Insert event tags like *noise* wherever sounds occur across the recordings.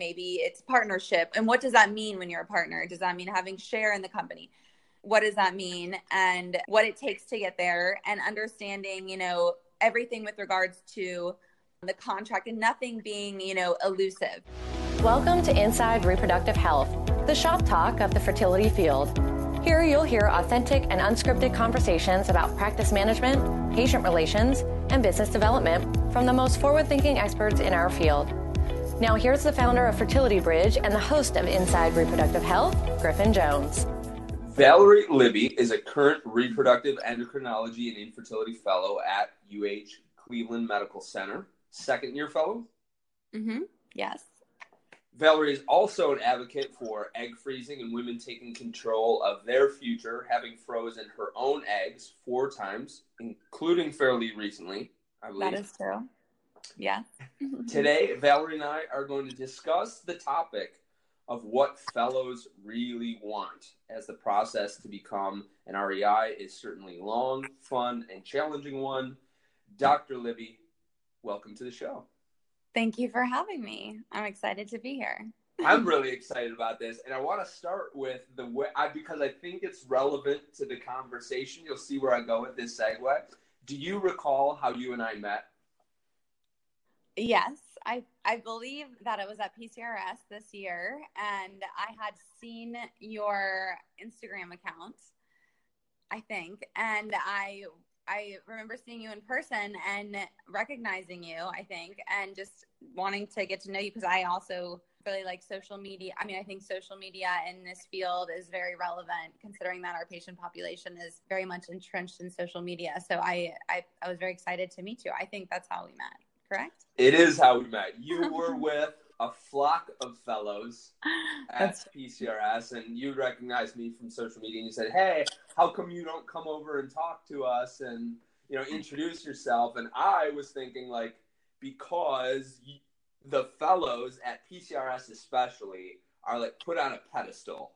maybe it's partnership. And what does that mean when you're a partner? Does that mean having share in the company? What does that mean? And what it takes to get there and understanding, you know, everything with regards to the contract and nothing being, you know, elusive. Welcome to Inside Reproductive Health, the shop talk of the fertility field. Here you'll hear authentic and unscripted conversations about practice management, patient relations, and business development from the most forward thinking experts in our field. Now, here's the founder of Fertility Bridge and the host of Inside Reproductive Health, Griffin Jones. Valerie Libby is a current reproductive endocrinology and infertility fellow at UH Cleveland Medical Center, second year fellow. Mm-hmm. Yes. Valerie is also an advocate for egg freezing and women taking control of their future, having frozen her own eggs four times, including fairly recently, I believe. That is true. Yeah. Today, Valerie and I are going to discuss the topic of what fellows really want, as the process to become an REI is certainly long, fun, and challenging one. Dr. Libby, welcome to the show. Thank you for having me. I'm excited to be here. I'm *laughs* really excited about this, and I want to start with the way I, because I think it's relevant to the conversation. You'll see where I go with this segue. Do you recall how you and I met? Yes, I I believe that it was at PCRS this year, and I had seen your Instagram account. I think, and I I remember seeing you in person and recognizing you, I think, and just wanting to get to know you because I also really like social media. I mean, I think social media in this field is very relevant considering that our patient population is very much entrenched in social media. So I, I, I was very excited to meet you. I think that's how we met, correct? It is how we met. You *laughs* were with a flock of fellows at PCRS, and you recognized me from social media, and you said, "Hey, how come you don't come over and talk to us and you know introduce yourself?" And I was thinking like because the fellows at PCRS especially are like put on a pedestal.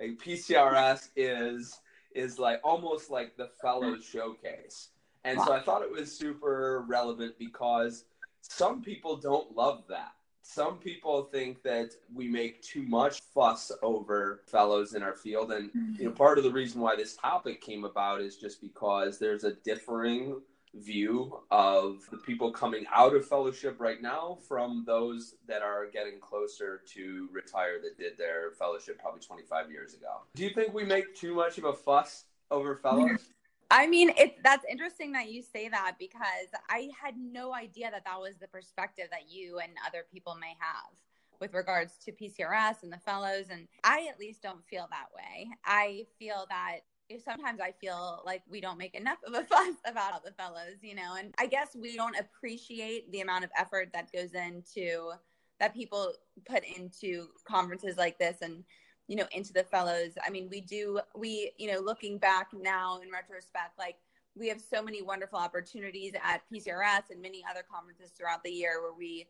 Like PCRS is is like almost like the fellows showcase. And so I thought it was super relevant because some people don't love that some people think that we make too much fuss over fellows in our field and mm-hmm. you know part of the reason why this topic came about is just because there's a differing view of the people coming out of fellowship right now from those that are getting closer to retire that did their fellowship probably 25 years ago. Do you think we make too much of a fuss over fellows? *laughs* I mean, it's that's interesting that you say that because I had no idea that that was the perspective that you and other people may have with regards to PCRS and the fellows. And I at least don't feel that way. I feel that sometimes I feel like we don't make enough of a *laughs* fuss about all the fellows, you know, and I guess we don't appreciate the amount of effort that goes into that people put into conferences like this and you know into the fellows. I mean we do we you know looking back now in retrospect like we have so many wonderful opportunities at pcrs and many other conferences throughout the year where we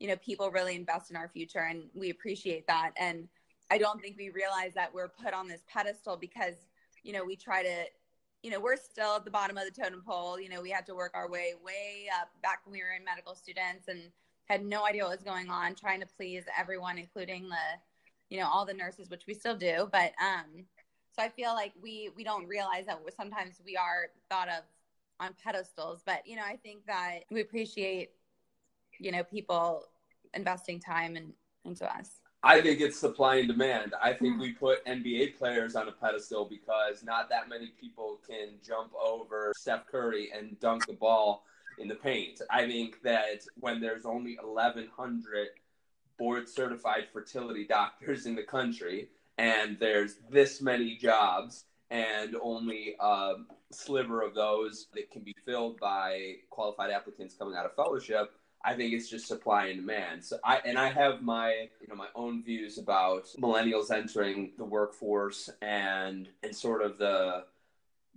you know people really invest in our future and we appreciate that. And i don't think we realize that we're put on this pedestal because you know we try to you know we're still at the bottom of the totem pole. You know we had to work our way way up back when we were in medical students and had no idea what was going on trying to please everyone including the you know all the nurses which we still do but um so i feel like we we don't realize that sometimes we are thought of on pedestals but you know i think that we appreciate you know people investing time and into us I think it's supply and demand. I think hmm. we put NBA players on a pedestal because not that many people can jump over Steph Curry and dunk the ball in the paint. I think that when there's only 1,100 board certified fertility doctors in the country, and there's this many jobs, and only a sliver of those that can be filled by qualified applicants coming out of fellowship. I think it's just supply and demand. So I and I have my you know my own views about millennials entering the workforce and and sort of the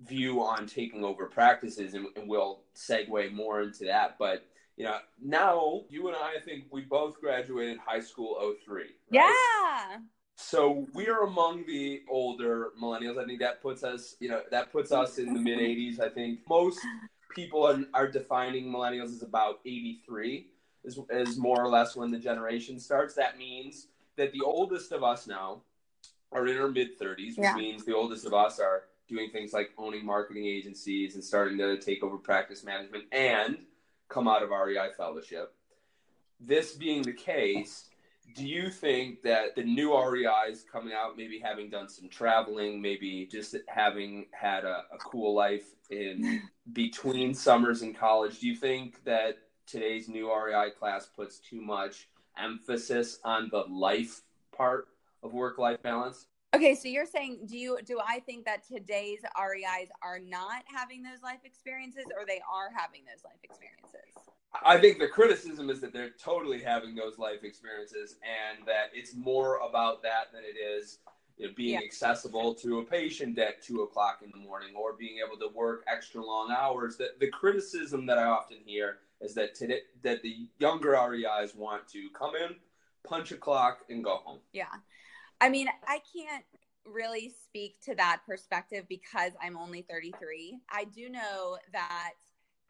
view on taking over practices and, and we'll segue more into that. But you know, now you and I, I think we both graduated high school 03. Right? Yeah. So we are among the older millennials. I think that puts us, you know, that puts us in the mid 80s. I think most people are, are defining millennials as about 83. is, is more or less when the generation starts. That means that the oldest of us now are in our mid 30s, which yeah. means the oldest of us are doing things like owning marketing agencies and starting to take over practice management and come out of REI fellowship. This being the case, do you think that the new REIs coming out, maybe having done some traveling, maybe just having had a, a cool life in *laughs* between summers in college, do you think that today's new REI class puts too much emphasis on the life part of work life balance? Okay, so you're saying do you do I think that today's REIs are not having those life experiences or they are having those life experiences? I think the criticism is that they're totally having those life experiences and that it's more about that than it is you know, being yeah. accessible to a patient at two o'clock in the morning or being able to work extra long hours. That the criticism that I often hear is that today that the younger REIs want to come in, punch a clock, and go home. Yeah. I mean, I can't really speak to that perspective because I'm only 33. I do know that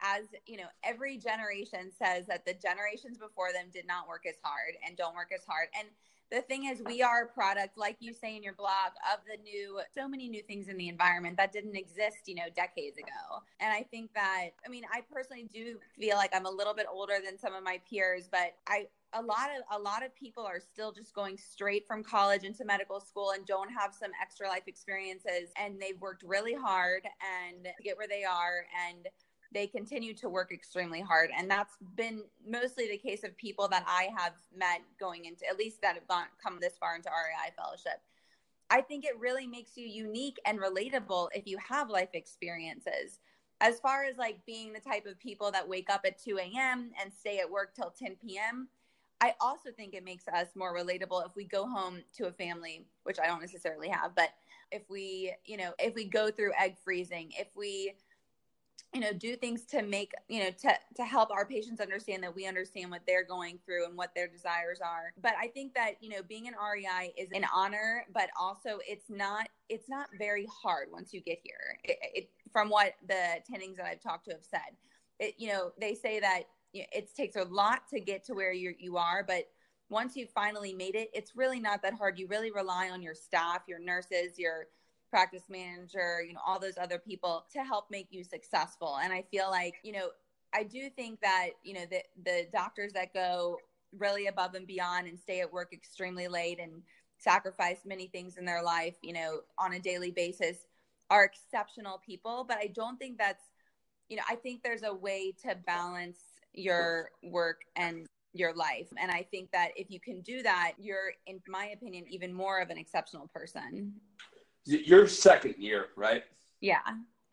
as you know every generation says that the generations before them did not work as hard and don't work as hard and the thing is we are a product like you say in your blog of the new so many new things in the environment that didn't exist you know decades ago. And i think that i mean i personally do feel like i'm a little bit older than some of my peers but i a lot of a lot of people are still just going straight from college into medical school and don't have some extra life experiences. And they've worked really hard and get where they are. And they continue to work extremely hard. And that's been mostly the case of people that I have met going into, at least that have gone, come this far into REI fellowship. I think it really makes you unique and relatable if you have life experiences. As far as like being the type of people that wake up at 2 a.m. and stay at work till 10 p.m., I also think it makes us more relatable if we go home to a family, which I don't necessarily have, but if we, you know, if we go through egg freezing, if we you know do things to make you know to to help our patients understand that we understand what they're going through and what their desires are. But i think that you know being an rei is an honor but also it's not it's not very hard once you get here. It, it, from what the attendings that i've talked to have said it you know they say that it takes a lot to get to where you you are but once you've finally made it it's really not that hard. You really rely on your staff your nurses your practice manager, you know, all those other people to help make you successful. And I feel like, you know, I do think that, you know, the the doctors that go really above and beyond and stay at work extremely late and sacrifice many things in their life, you know, on a daily basis are exceptional people, but I don't think that's you know, I think there's a way to balance your work and your life. And I think that if you can do that, you're, in my opinion, even more of an exceptional person your second year, right? Yeah.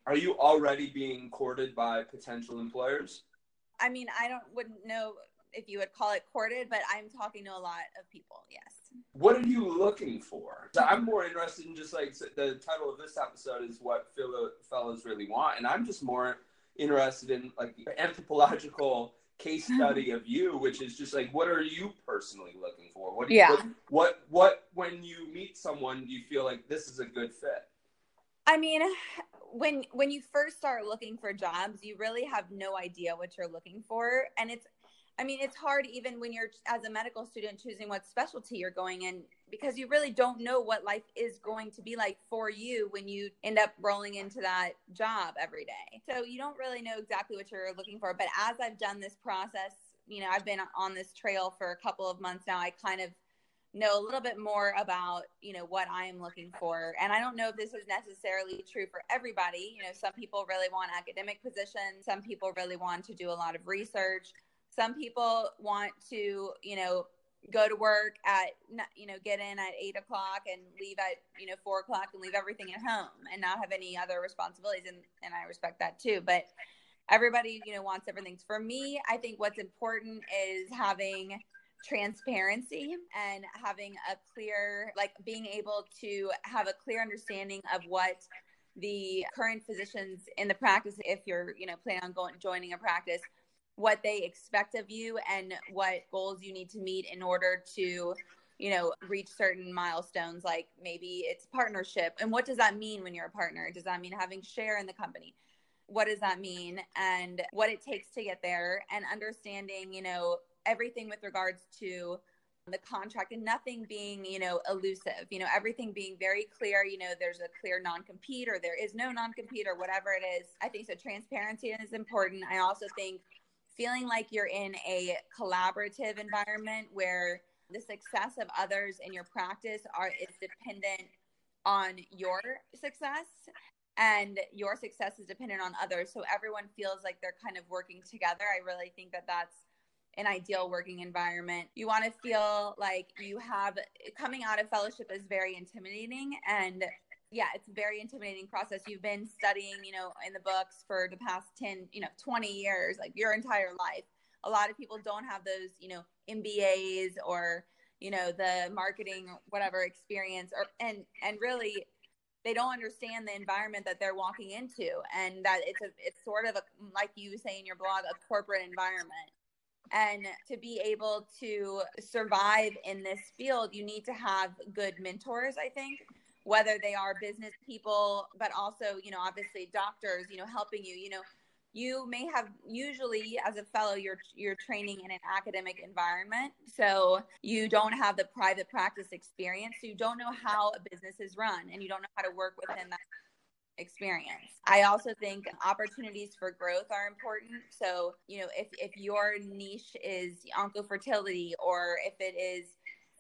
Are you already being courted by potential employers? I mean, I don't wouldn't know if you would call it courted, but I'm talking to a lot of people. Yes. What are you looking for? I'm more interested in just like the title of this episode is what fellow fellows really want, and I'm just more interested in like anthropological case study of you, which is just like, what are you personally looking for? What, yeah. What, what, what, when you meet someone, do you feel like this is a good fit? I mean, when when you first start looking for jobs, you really have no idea what you're looking for, and it's I mean, it's hard even when you're as a medical student choosing what specialty you're going in because you really don't know what life is going to be like for you when you end up rolling into that job every day. So you don't really know exactly what you're looking for. But as I've done this process, you know, I've been on this trail for a couple of months now. I kind of know a little bit more about you know what i am looking for and i don't know if this is necessarily true for everybody you know some people really want academic positions some people really want to do a lot of research some people want to, you know, go to work at, you know, get in at eight o'clock and leave at, you know, four o'clock and leave everything at home and not have any other responsibilities. And, and I respect that too. But everybody, you know, wants everything. For me, I think what's important is having transparency and having a clear, like being able to have a clear understanding of what the current physicians in the practice, if you're, you know, planning on going, joining a practice, what they expect of you and what goals you need to meet in order to you know reach certain milestones like maybe it's partnership and what does that mean when you're a partner does that mean having share in the company what does that mean and what it takes to get there and understanding you know everything with regards to the contract and nothing being, you know, elusive, you know, everything being very clear, you know, there's a clear non compete or there is no non compete or whatever it is. I think so. Transparency is important. I also think feeling like you're in a collaborative environment where the success of others in your practice are is dependent on your success and your success is dependent on others. So everyone feels like they're kind of working together. I really think that that's an ideal working environment. You want to feel like you have coming out of fellowship is very intimidating and yeah it's a very intimidating process. You've been studying you know in the books for the past 10 you know 20 years like your entire life. A lot of people don't have those you know mbas or you know the marketing whatever experience or and and really they don't understand the environment that they're walking into and that it's a it's sort of a like you say in your blog a corporate environment. And to be able to survive in this field you need to have good mentors i think whether they are business people but also you know obviously doctors you know helping you you know you may have usually as a fellow you're you're training in an academic environment. So you don't have the private practice experience. So you don't know how a business is run and you don't know how to work within that experience. I also think opportunities for growth are important. So you know if, if your niche is oncofertility or if it is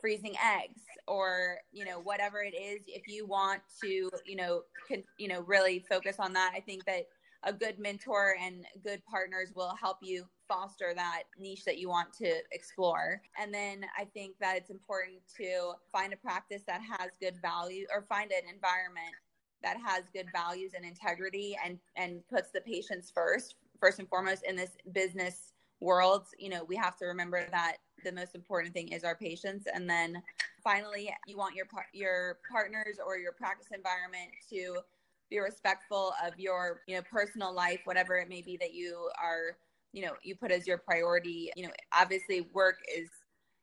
freezing eggs or you know whatever it is if you want to you know can you know really focus on that i think that a good mentor and good partners will help you foster that niche that you want to explore. And then I think that it's important to find a practice that has good value or find an environment that has good values and integrity and and puts the patients first first and foremost in this business world you know we have to remember that the most important thing is our patients. And then finally you want your your partners or your practice environment to be respectful of your you know personal life whatever it may be that you are you know you put as your priority. You know obviously work is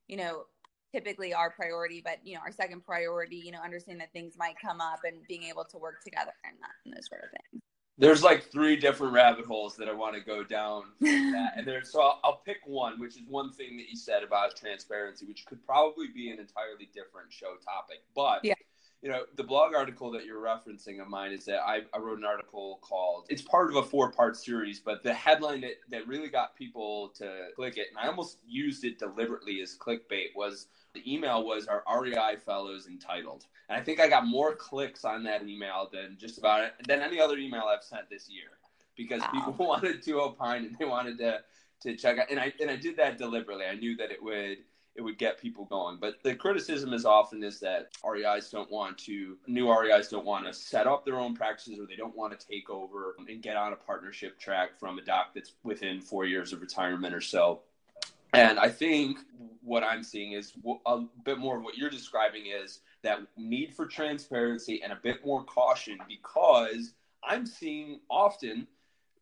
you know typically our priority but you know our second priority you know understanding that things might come up and being able to work together and that and those sort of things there's like three different rabbit holes that I want to go down. *laughs* and there's so I'll, I'll, pick one, which is one thing that you said about transparency, which could probably be an entirely different show topic. But yeah you know, the blog article that you're referencing of mine is that I, I wrote an article called, it's part of a four part series, but the headline that, that really got people to click it, and I almost used it deliberately as clickbait, was the email was our REI fellows entitled. And I think I got more clicks on that email than just about it, than any other email I've sent this year because wow. people *laughs* wanted to opine and they wanted to, to check out. And I, and I did that deliberately. I knew that it would it would get people going. But the criticism is often is that REIs don't want to, new REIs don't want to set up their own practices or they don't want to take over and get on a partnership track from a doc that's within four years of retirement or so. And I think what I'm seeing is a bit more of what you're describing is that need for transparency and a bit more caution because I'm seeing often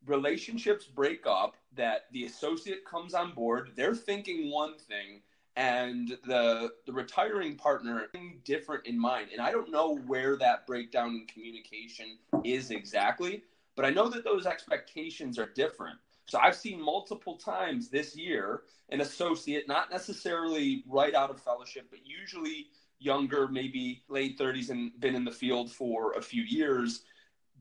relationships break up that the associate comes on board, they're thinking one thing, and the the retiring partner different in mind. And i don't know where that breakdown in communication is exactly but i know that those expectations are different. So i've seen multiple times this year an associate not necessarily right out of fellowship but usually younger maybe late 30s and been in the field for a few years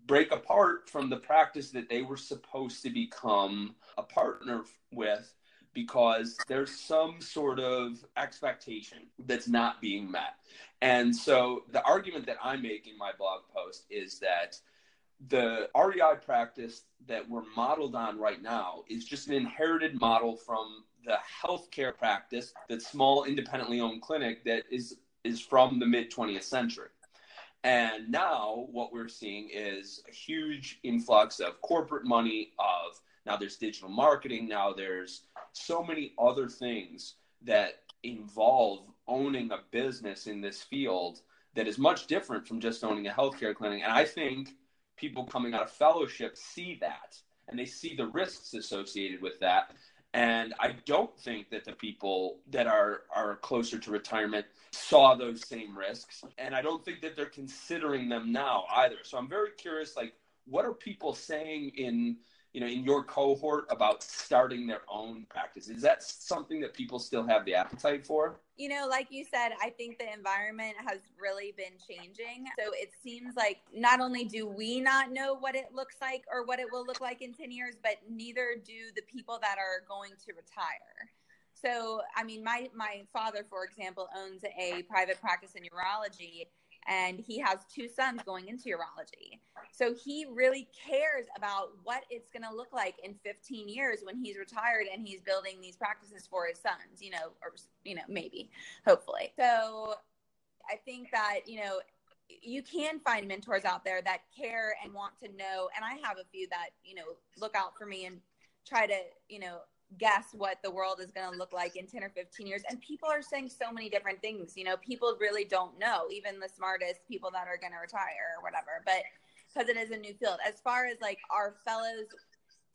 break apart from the practice that they were supposed to become a partner with because there's some sort of expectation that's not being met. And so the argument that I make in my blog post is that the REI practice that we're modeled on right now is just an inherited model from the healthcare practice, that small independently owned clinic that is is from the mid 20th century. And now what we're seeing is a huge influx of corporate money, of now there's digital marketing, now there's so many other things that involve owning a business in this field that is much different from just owning a healthcare clinic. And I think people coming out of fellowship see that and they see the risks associated with that. And I don't think that the people that are, are closer to retirement saw those same risks. And I don't think that they're considering them now either. So I'm very curious, like, what are people saying in you know, in your cohort about starting their own practice? Is that something that people still have the appetite for? You know, like you said, I think the environment has really been changing. So it seems like not only do we not know what it looks like or what it will look like in 10 years, but neither do the people that are going to retire. So, I mean, my, my father, for example, owns a private practice in urology and he has two sons going into urology. So he really cares about what it's going to look like in 15 years when he's retired and he's building these practices for his sons, you know, or, you know, maybe, hopefully. So I think that, you know, you can find mentors out there that care and want to know. And I have a few that, you know, look out for me and try to, you know, guess what the world is going to look like in 10 or 15 years? And people are saying so many different things you know people really don't know even the smartest people that are going to retire or whatever but because it is a new field. As far as like our fellows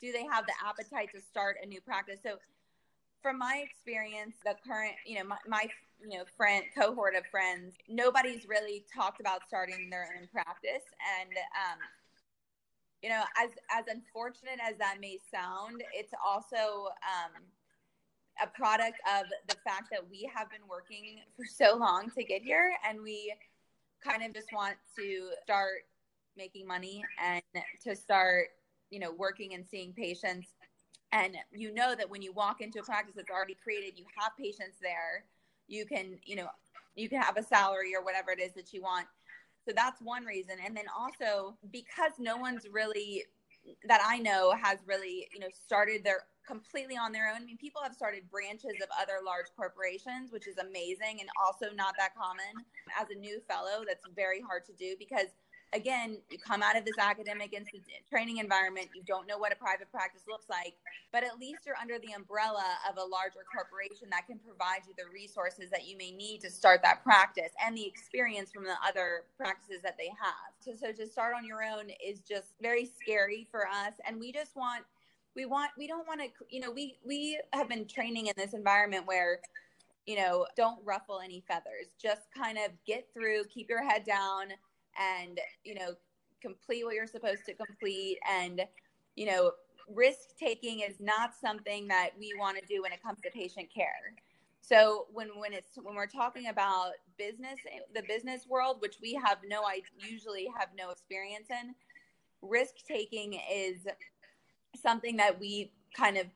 do they have the appetite to start a new practice? So from my experience the current you know my, my you know friend cohort of friends nobody's really talked about starting their own practice. And um, you know, as as unfortunate as that may sound, it's also um, a product of the fact that we have been working for so long to get here, and we kind of just want to start making money and to start, you know, working and seeing patients. And you know that when you walk into a practice that's already created, you have patients there. You can, you know, you can have a salary or whatever it is that you want so that's one reason. And then also because no one's really that I know has really, you know, started their completely on their own. I mean, people have started branches of other large corporations, which is amazing and also not that common. As a new fellow, that's very hard to do because again, you come out of this academic training environment, you don't know what a private practice looks like, but at least you're under the umbrella of a larger corporation that can provide you the resources that you may need to start that practice and the experience from the other practices that they have. So, so to start on your own is just very scary for us. And we just want, we want, we don't want to, you know, we, we have been training in this environment where you know, don't ruffle any feathers. Just kind of get through, keep your head down, and you know complete what you're supposed to complete. And you know risk taking is not something that we want to do when it comes to patient care. So when when it's when we're talking about business the business world which we have no i usually have no experience in risk taking is something that we kind of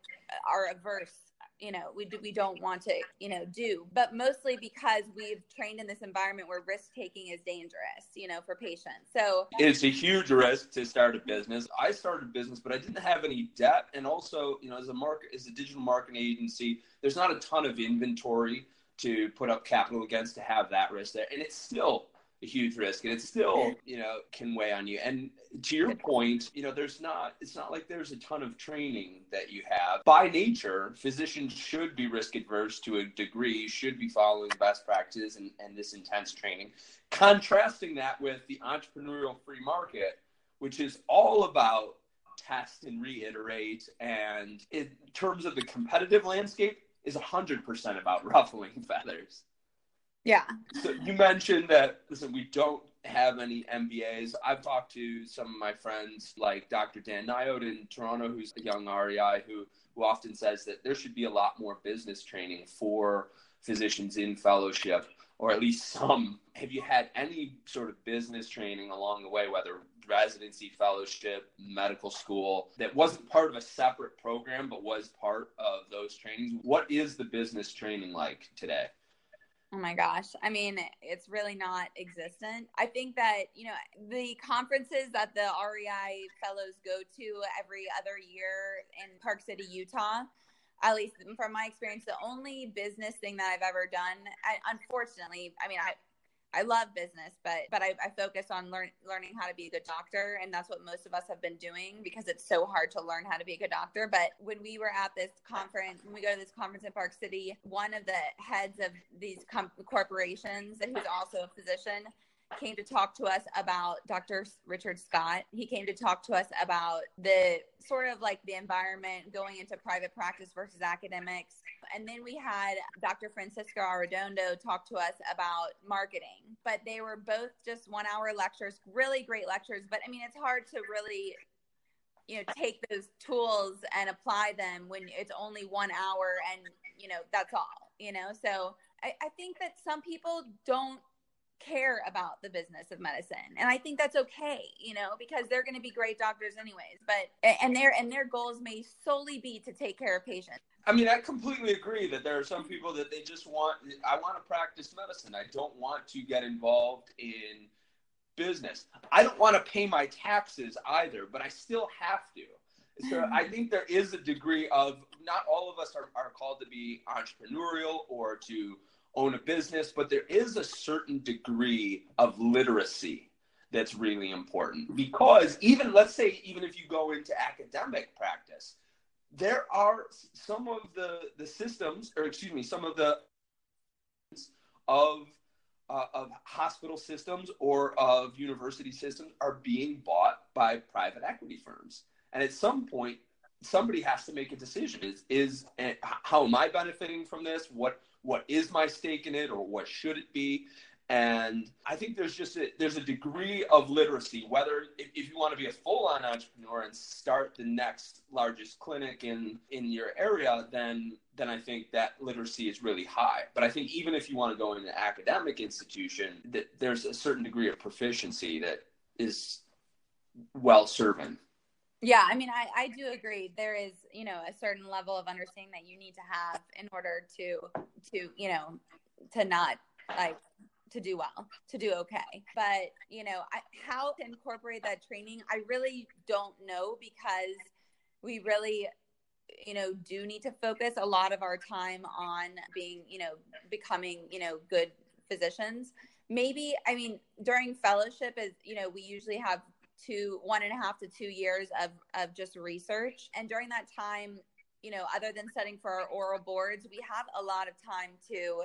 are averse you know we do, we don't want to you know do but mostly because we've trained in this environment where risk taking is dangerous you know for patients. So it's a huge risk to start a business. I started a business but i didn't have any debt. And also you know as a market as a digital marketing agency there's not a ton of inventory to put up capital against to have that risk there. And it's still a huge risk and it still you know can weigh on you. And to your point you know there's not it's not like there's a ton of training that you have. By nature physicians should be risk adverse to a degree should be following best practices and, and this intense training. Contrasting that with the entrepreneurial free market which is all about test and reiterate and in terms of the competitive landscape is 100% about *laughs* ruffling feathers yeah. So you mentioned that listen, we don't have any MBAs. I've talked to some of my friends like Dr. Dan Nayot in Toronto, who's a young REI who who often says that there should be a lot more business training for physicians in fellowship, or at least some. Have you had any sort of business training along the way, whether residency, fellowship, medical school, that wasn't part of a separate program but was part of those trainings? What is the business training like today? Oh my gosh. I mean, it's really not existent. I think that, you know, the conferences that the REI fellows go to every other year in Park City, Utah, at least from my experience, the only business thing that I've ever done, I, unfortunately, I mean, I, I love business, but but I, I focus on learn, learning how to be a good doctor, and that's what most of us have been doing because it's so hard to learn how to be a good doctor. But when we were at this conference, when we go to this conference in Park City, one of the heads of these com- corporations, who's also a physician, came to talk to us about Dr. Richard Scott. He came to talk to us about the sort of like the environment going into private practice versus academics. And then we had Dr. Francisco Arredondo talk to us about marketing. But they were both just one hour lectures, really great lectures. But I mean, it's hard to really you know take those tools and apply them when it's only one hour and you know that's all you know so I, I think that some people don't care about the business of medicine. And i think that's okay you know because they're going to be great doctors anyways but and their and their goals may solely be to take care of patients. I mean i completely agree that there are some people that they just want i want to practice medicine. I don't want to get involved in business. I don't want to pay my taxes either but i still have to. So i mm-hmm. think there is a degree of not all of us are, are called to be entrepreneurial or to own a business, but there is a certain degree of literacy that's really important. Because even let's say even if you go into academic practice there are some of the the systems or excuse me some of the of uh, of hospital systems or of university systems are being bought by private equity firms. And at some point somebody has to make a decision. Is is uh, how am i benefiting from this? What what is my stake in it or what should it be. And i think there's just a, there's a degree of literacy whether if, if you want to be a full-on entrepreneur and start the next largest clinic in in your area then then i think that literacy is really high. But i think even if you want to go in an academic institution that there's a certain degree of proficiency that is well serving yeah, I mean, I, I do agree. There is, you know, a certain level of understanding that you need to have in order to, to, you know, to not like to do well, to do okay. But, you know, I, how to incorporate that training, I really don't know because we really, you know, do need to focus a lot of our time on being, you know, becoming, you know, good physicians. Maybe, I mean, during fellowship is, you know, we usually have to one and a half to two years of, of just research. And during that time, you know, other than studying for our oral boards, we have a lot of time to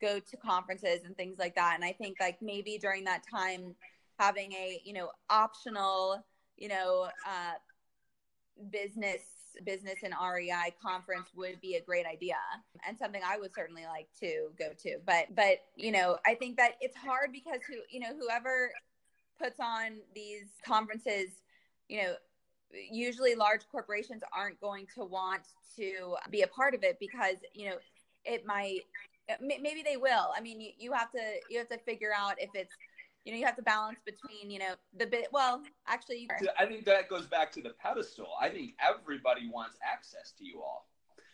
go to conferences and things like that. And I think like maybe during that time, having a, you know, optional, you know, uh, business business and REI conference would be a great idea and something I would certainly like to go to. But but you know, I think that it's hard because who you know whoever puts on these conferences, you know, usually large corporations aren't going to want to be a part of it because, you know, it might maybe they will. I mean, you, you have to you have to figure out if it's you know you have to balance between you know the bit well actually i think that goes back to the pedestal i think everybody wants access to you all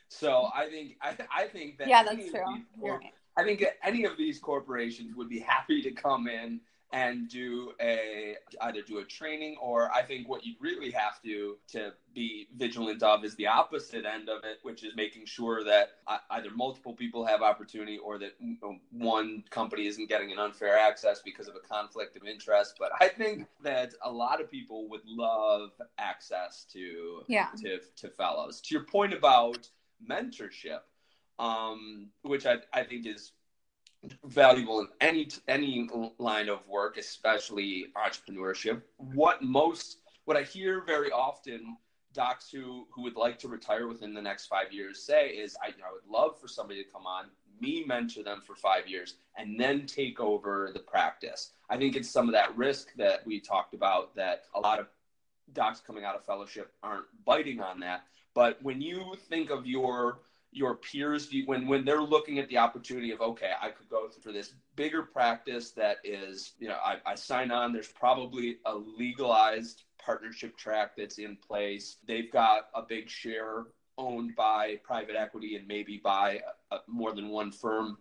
so i think i, I think that yeah that's true right. i think any of these corporations would be happy to come in and do a either do a training or I think what you really have to to be vigilant of is the opposite end of it, which is making sure that either multiple people have opportunity or that one company isn't getting an unfair access because of a conflict of interest. But I think that a lot of people would love access to yeah. to to fellows. To your point about mentorship, um, which I, I think is valuable in any any line of work, especially entrepreneurship. What most what I hear very often docs who who would like to retire within the next five years say is I, I would love for somebody to come on me mentor them for five years and then take over the practice i think it's some of that risk that we talked about that a lot of docs coming out of fellowship aren't biting on that but when you think of your your peers when when they're looking at the opportunity of okay i could go for this bigger practice that is you know I, I sign on there's probably a legalized partnership track that's in place. They've got a big share owned by private equity and maybe by a, a, more than one firm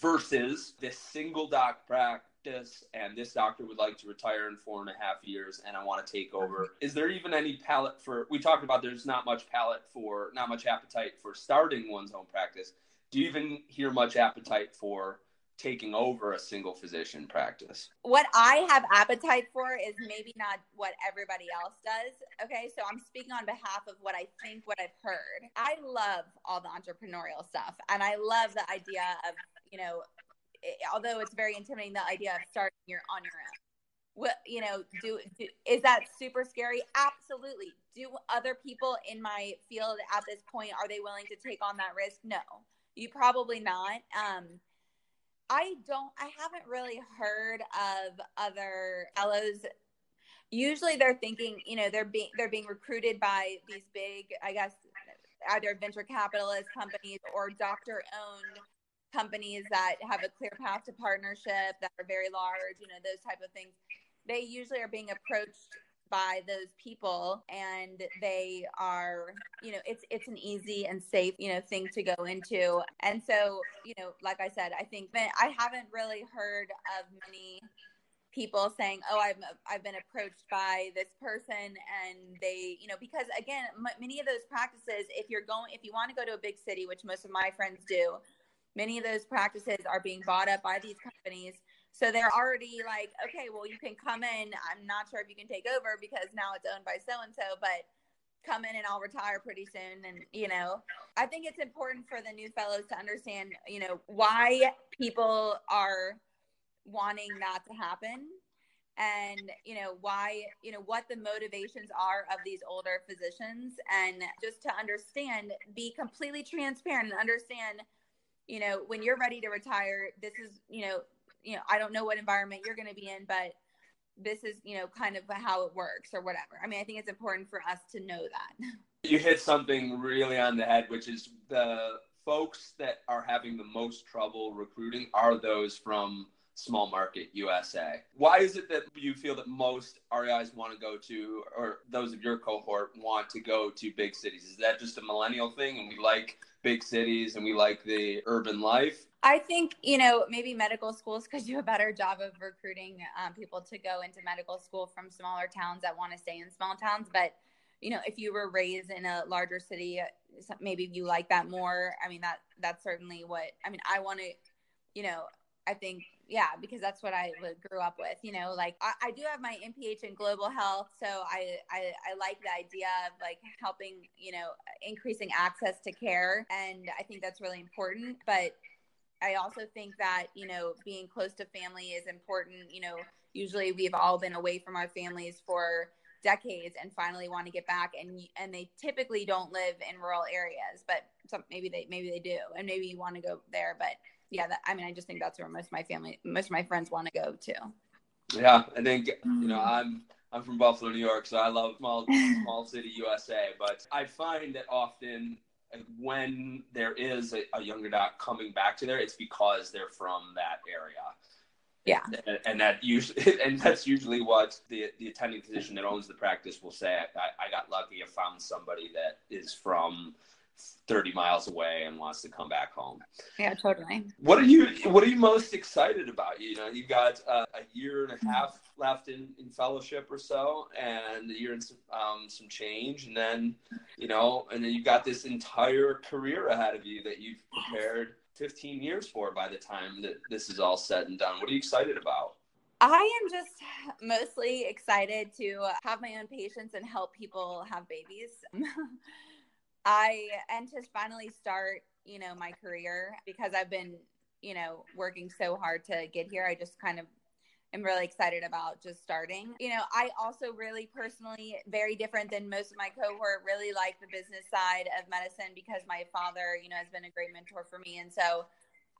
versus this single doc prac practice and this doctor would like to retire in four and a half years and I want to take over. Is there even any palate for we talked about there's not much palate for not much appetite for starting one's own practice. Do you even hear much appetite for taking over a single physician practice? What I have appetite for is maybe not what everybody else does. Okay, so I'm speaking on behalf of what I think, what I've heard. I love all the entrepreneurial stuff and I love the idea of, you know, although it's very intimidating, the idea of starting your on your own. What you know, do, do is that super scary? Absolutely. Do other people in my field at this point are they willing to take on that risk? No, you probably not. Um, I don't. I haven't really heard of other fellows usually they're thinking, you know, they're being they're being recruited by these big, I guess, either venture capitalist companies or doctor owned companies that have a clear path to partnership that are very large, you know, those type of things. They usually are being approached by those people and they are you know it's it's an easy and safe you know thing to go into and so you know like i said i think i haven't really heard of many people saying oh i've i've been approached by this person and they you know because again m- many of those practices if you're going if you want to go to a big city which most of my friends do many of those practices are being bought up by these companies so they're already like, okay, well, you can come in. I'm not sure if you can take over because now it's owned by so and so, but come in and I'll retire pretty soon. And, you know, I think it's important for the new fellows to understand, you know, why people are wanting that to happen and you know why you know what the motivations are of these older physicians and just to understand be completely transparent and understand you know when you're ready to retire this is you know you know, I don't know what environment you're going to be in, but this is, you know, kind of how it works or whatever. I mean, I think it's important for us to know that. You hit something really on the head, which is the folks that are having the most trouble recruiting are those from small market USA. Why is it that you feel that most REIs want to go to, or those of your cohort want to go to big cities? Is that just a millennial thing and we like big cities and we like the urban life? I think, you know, maybe medical schools could do a better job of recruiting um, people to go into medical school from smaller towns that want to stay in small towns. But, you know, if you were raised in a larger city, maybe you like that more. I mean, that that's certainly what I mean. I want to, you know, I think, yeah, because that's what I grew up with. You know, like I, I do have my MPH in global health, so I, I I like the idea of like helping, you know, increasing access to care, and I think that's really important. But I also think that, you know, being close to family is important. You know, usually we've all been away from our families for decades and finally want to get back and and they typically don't live in rural areas, but some maybe they maybe they do and maybe you want to go there, but yeah, that, I mean, I just think that's where most of my family, most of my friends want to go to. Yeah, I think you know mm. I'm I'm from Buffalo, New York, so I love small *laughs* small city USA. But I find that often when there is a, a, younger doc coming back to there, it's because they're from that area. Yeah, and, and, that usually, *laughs* and that's usually what the the attending physician that owns the practice will say. I, I got lucky. I found somebody that is from 30 miles away and wants to come back home. Yeah, totally. What are you What are you most excited about? You know, you've got uh, a year and a half left in, in fellowship or so, and a year and some, um, some change, and then you know, and then you've got this entire career ahead of you that you've prepared 15 years for by the time that this is all said and done. What are you excited about? I am just mostly excited to have my own patients and help people have babies. *laughs* I and to finally start, you know, my career because I've been, you know, working so hard to get here. I just kind of am really excited about just starting. You know, I also really personally, very different than most of my cohort, really like the business side of medicine because my father, you know, has been a great mentor for me. And so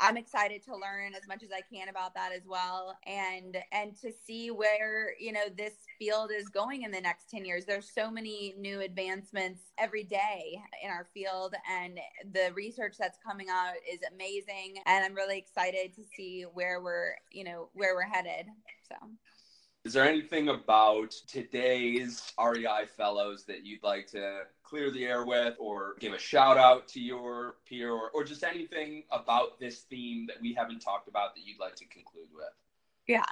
I'm excited to learn as much as I can about that as well and and to see where you know this field is going in the next 10 years. There's so many new advancements every day in our field and the research that's coming out is amazing and I'm really excited to see where we're you know where we're headed so. Is there anything about today's REI fellows that you'd like to clear the air with or give a shout out to your peer or, or just anything about this theme that we haven't talked about that you'd like to conclude with? Yeah.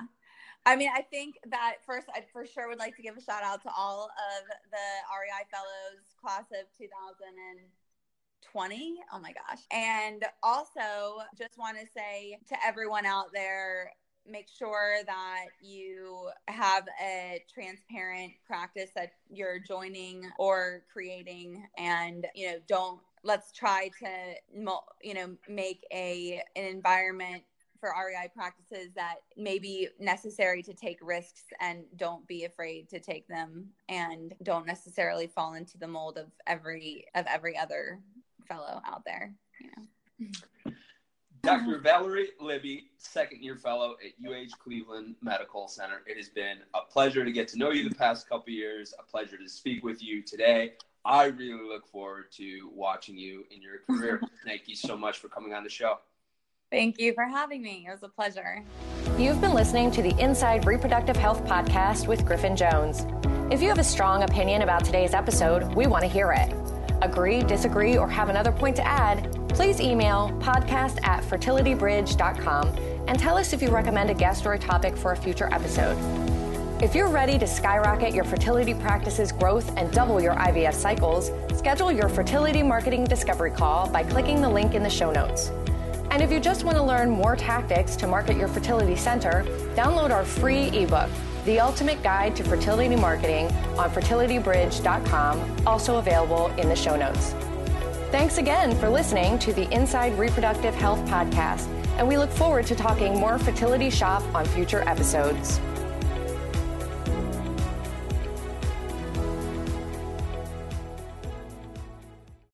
I mean, I think that first, I for sure would like to give a shout out to all of the REI Fellows class of 2020. Oh my gosh. And also, just want to say to everyone out there, make sure that you have a transparent practice that you're joining or creating and you know don't let's try to you know make a an environment for REI practices that may be necessary to take risks and don't be afraid to take them and don't necessarily fall into the mold of every of every other fellow out there you know Dr. Valerie Libby, second year fellow at UH Cleveland Medical Center. It has been a pleasure to get to know you the past couple years, a pleasure to speak with you today. I really look forward to watching you in your career. *laughs* Thank you so much for coming on the show. Thank you for having me. It was a pleasure. You've been listening to the Inside Reproductive Health podcast with Griffin Jones. If you have a strong opinion about today's episode, we want to hear it. Agree, disagree, or have another point to add? Please email podcast at fertilitybridge.com and tell us if you recommend a guest or a topic for a future episode. If you're ready to skyrocket your fertility practice's growth and double your IVF cycles, schedule your fertility marketing discovery call by clicking the link in the show notes. And if you just want to learn more tactics to market your fertility center, download our free ebook, The Ultimate Guide to Fertility Marketing, on fertilitybridge.com, also available in the show notes. Thanks again for listening to the Inside Reproductive Health podcast, and we look forward to talking more fertility shop on future episodes.